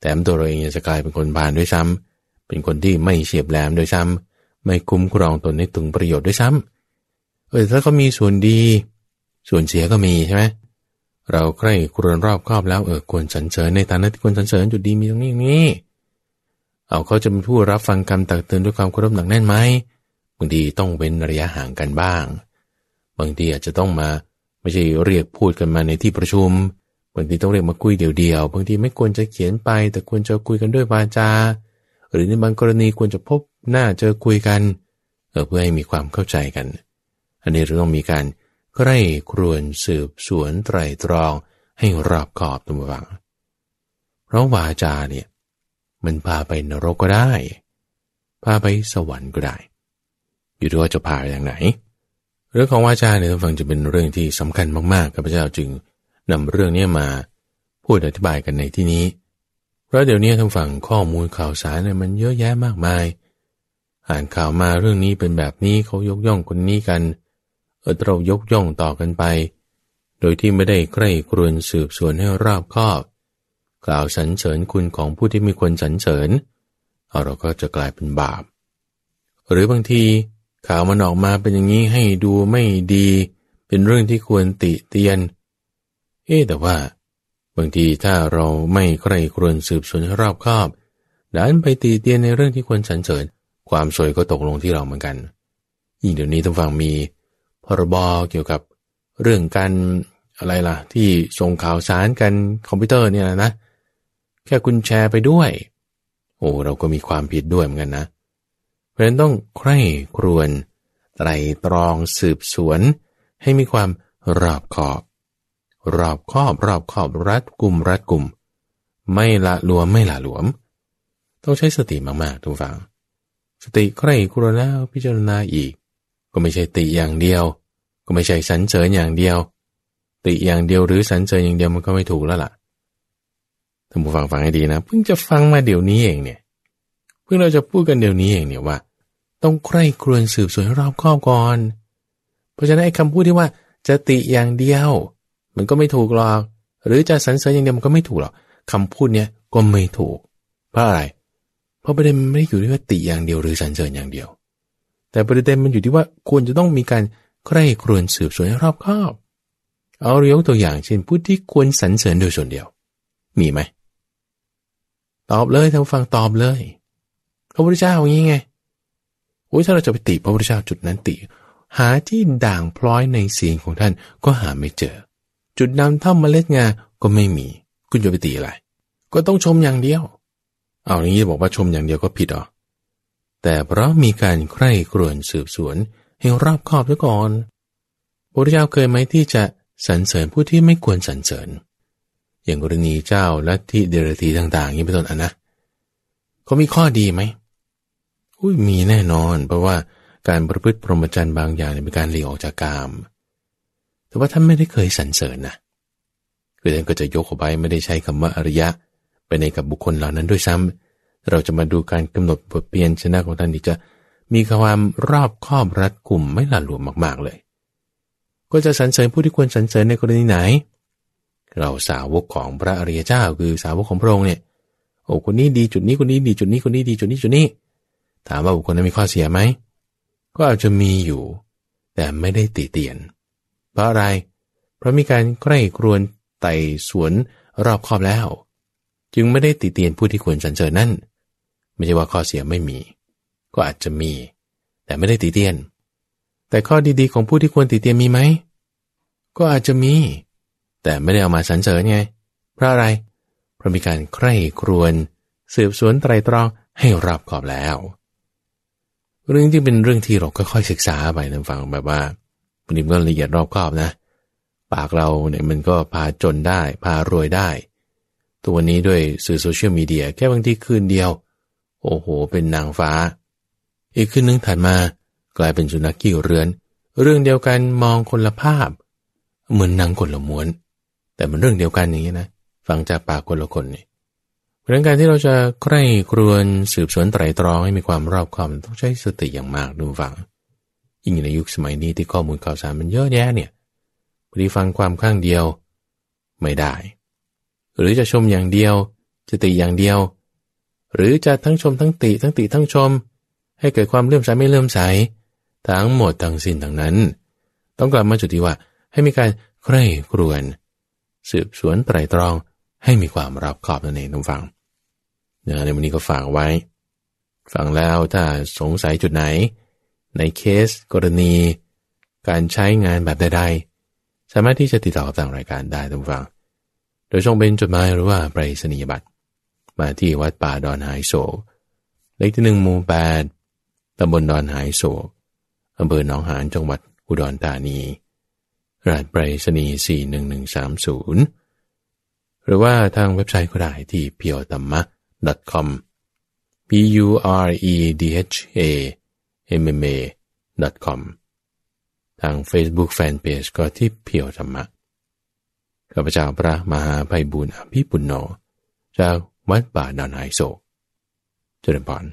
แต่ตัวเราเองจะกลายเป็นคนบานด้วยซ้ำเป็นคนที่ไม่เฉียบแหลมด้วยซ้ำไม่คุ้มครองตนให้ถึงประโยชน์ด้วยซ้ำเออถ้าเขามีส่วนดี ส่วนเสียก็มีใช่ไหมเราใคร่ครวญรอบครอบแล้วเออควรสรรเสริญในฐานะที่ควรสรรเสริญจุดดีมีตรงนี้นี้ เอาเขาจะเป็นผู้รับฟังคำตักเตือนด้วยความเคารพหนักแน่นไหมบางทีต้องเว้นระยะห่างกันบ้าง บางทีอาจจะต้องมา ไม่ใช่เรียกพูดกันมาในที่ประชุม บางทีต้องเรียกมาคุยเดี่ยวๆบางทีไม่ควรจะเขียนไป แต่ควรจะคุยกันด้วยวาจา หรือในบางกรณีควรจะพบหน้าเจอคุยกันเเพื่อให้มีความเข้าใจกัน อันนี้เราต้องมีการใกล้ครวนสืบสวนไตรตรองให้รอบขอบตัววังเพราะวาจาเนี่ยมันพาไปนรกก็ได้ พาไปสวรรค์ก็ได้ อยู่ที่ว่าจะพาอย่างไหน เรื่องของวาจาเนี่ยท่านฟังจะเป็นเรื่องที่สำคัญมากๆข้าพเจ้าจึง นำเรื่องนี้มาพูดอธิบายกันในที่นี้ เพราะเดี๋ยวนี้ทานฟังข้อมูลข่าวสารเนี่ยมันเยอะแยะมากมาย อ่านข่าวมาเรื่องนี้เป็นแบบนี้เขายกย่องคนนี้กัน เออเรายกย่องต่อกันไป โดยที่ไม่ได้ใกล้กรวนสืบสวนให้รอบคอบ กล่าวสรรเสริญคุณของผู้ที่มีควรสรรเสริญเอาเราก็จะกลายเป็นบาป หรือบางทีข่าวมันออกมาเป็นอย่างนี้ให้ดูไม่ดี เป็นเรื่องที่ควรติเตียน เอ๊แต่ว่า บางทีถ้าเราไม่ใคร่ครวญสืบสวนรอบคอบดันไปตีเตียนในเรื่องที่ควรสรรเสริญ ความสวยก็ตกลงที่เราเหมือนกันยิ่งเดี๋ยวนี้ต้องฟังมีพรบเกี่ยวกับเรื่องการอะไรล่ะ ที่ส่งข่าวสารกันคอมพิวเตอร์เนี่ยนะ แค่คุณแชร์ไปด้วย โอ้เราก็มีความผิดด้วยเหมือนกันนะ เพราะฉะนั้นต้องใคร่ครวญไตรตรองสืบสวน ให้มีความรอบขอบ รอบคอบรอบขอบรัดกลุ่มรัดกลุ่ม ไม่ละลวมไม่ละหลวม ต้องใช้สติมากๆทุกฝัง สติใคร่ครวญแล้วพิจารณาอีก ก็ไม่ใช่ติอย่างเดียว ก็ไม่ใช่สันเสริญอย่างเดียว ติอย่างเดียวหรือสันเสริญอย่างเดียวมันก็ไม่ถูกแล้วล่ะท่านผู้ฟังฟังให้ดีนะ เพิ่งจะฟังมาเดี๋ยวนี้เองเนี่ย เพิ่งเราจะพูดกันเดี๋ยวนี้เองเนี่ยว่า ต้องใคร่ครวญสืบสวนรอบคอบก่อน เพราะฉะนั้นไอ้คำพูดที่ว่าจะติอย่างเดียว มันก็ไม่ถูกหรอก หรือจะสรรเสริญอย่างเดียวมันก็ไม่ถูกหรอกคำพูดเนี้ยก็ไม่ถูก เพราะอะไร เพราะประเด็นมันไม่ได้อยู่ที่ว่าติอย่างเดียวหรือสรรเสริญอย่างเดียว แต่ประเด็นมันอยู่ที่ว่าควรจะต้องมีการใคร่ครวญสืบสวนรอบคอบเอาเรียกตัวอย่างเช่นพูดที่ควรสรรเสริญโดยส่วนเดียว มีไหม ตอบเลยท่านฟังตอบเลยพระพุทธเจ้าอย่างนี้ไงโอ้ยถ้าเราจะไปติพระพุทธเจ้าจุดนั้นติ หาที่ด่างพร้อยในเสียงของท่านก็หาไม่เจอ จุดนำเท่าเมล็ดงาก็ไม่มี คุณจะไปติอะไร ก็ต้องชมอย่างเดียว เอาอย่างนี้บอกว่าชมอย่างเดียวก็ผิดหรอแต่เพราะมีการใคร่ครวญสืบสวนให้รอบคอบซะก่อนพระเจ้าเคยไหมที่จะสรรเสริญผู้ที่ไม่ควรสรรเสริญ อย่างกรณีเจ้าและที่เดรธีต่างๆนี้เป็นต้นอะนะเขามีข้อดีไหมอุ้ยมีแน่นอน เพราะว่าการประพฤติพรหมจรรย์บางอย่างเป็นการหลีกออกจากกาม แต่ว่าท่านไม่ได้เคยสรรเสริญนะคือท่านก็จะยกออกไปไม่ได้ใช้คำว่าอริยะ ไปในกับบุคคลเหล่านั้นด้วยซ้ำเราจะมาดูการกำหนดบทเปลี่ยนชนะของท่านที่จะมีความรอบคอบรัดกลุ่มไม่หละหลวมมาก ๆเลย ก็จะสรรเสริญผู้ที่ควรสรรเสริญในกรณีไหน เราสาวกของพระอริยเจ้า คือสาวกของพระองค์เนี่ยโอ้คนนี้ดีจุดนี้คนนี้ดีจุดนี้คนนี้ดีจุดนี้จุดนี้ ถามว่าบุคคลนั้นมีข้อเสียไหมก็อาจจะมีอยู่ แต่ไม่ได้ติเตียนเเพราะอะไร เพราะมีการใกล้ครวนไต่สวนรอบคอบแล้ว จึงไม่ได้ติเตียนผู้ที่ควรสรรเสริญนั่น ไม่ใช่ว่าข้อเสียไม่มี ก็อาจจะมี แต่ไม่ได้ติเตียน แต่ข้อดีๆของผู้ที่ควรติเตียนมีไหม ก็อาจจะมี แต่ไม่ได้เอามาสรรเสริญไง เพราะอะไร เพราะมีการใคร่ครวญสืบสวนไตรตรองให้รอบขอบแล้ว เรื่องที่เป็นเรื่องที่เราค่อยๆศึกษาไปนะฟังแบบว่า มันก็ละเอียดรอบคอบนะ ปากเราเนี่ยมันก็พาจนได้ พารวยได้ ตัวนี้ด้วยสื่อโซเชียลมีเดียแค่บางทีคืนเดียว โอ้โห เป็นนางฟ้า อีกคืนนึงถัดมากลายเป็นสุนัขกี้เรือน เรื่องเดียวกันมองคนละภาพ เหมือนนางคนละม้วน แต่มันเรื่องเดียวกันอย่างนี้นะ ฟังจากปากคนละคนนี่เพราะการที่เราจะใคร่ครวญสืบสวนไตรตรองให้มีความรอบคอบต้องใช้สติอย่างมากดูฟัง ยิ่งในยุคสมัยนี้ที่ข้อมูลข่าวสารมันเยอะแยะเนี่ยพอดีฟังความข้างเดียวไม่ได้ หรือจะชมอย่างเดียว จะติอย่างเดียว หรือจะทั้งชมทั้งติทั้งติทั้งชม ให้เกิดความเลื่อมใสไม่เลื่อมใส ทั้งหมดทั้งสิ้นทั้งนั้น ต้องกลับมาจุดที่ว่าให้มีการใคร่ครวญสืบสวนไตรตรองให้มีความรับขอบนั่นเองทุกฟังในวันนี้ก็ฝากไว้ ฟังแล้วถ้าสงสัยจุดไหน ในเคสกรณี การใช้งานแบบใดๆ สามารถที่จะติดต่อกับทางรายการได้ทุกฟังโดยส่งเป็นจดหมายหรือว่าไปรษณียบัตร มาที่วัดป่าดอนหายโศกเลขที่หนึ่งหมู่แปดตำบลดอนหายโศกอำเภอหนองหานจังหวัดอุดรธานีรหัสไปรษณีย์41130 หรือว่าทางเว็บไซต์ก็ได้ที่ p u r e t a m m a com p u r e d h a m m a com ทาง Facebook Fanpage ก็ที่เพียวธรรมะข้าพเจ้าพระมหาภัยบุญอภิปุณโญจากวัดป่าดอนไฮโศกเจริญพร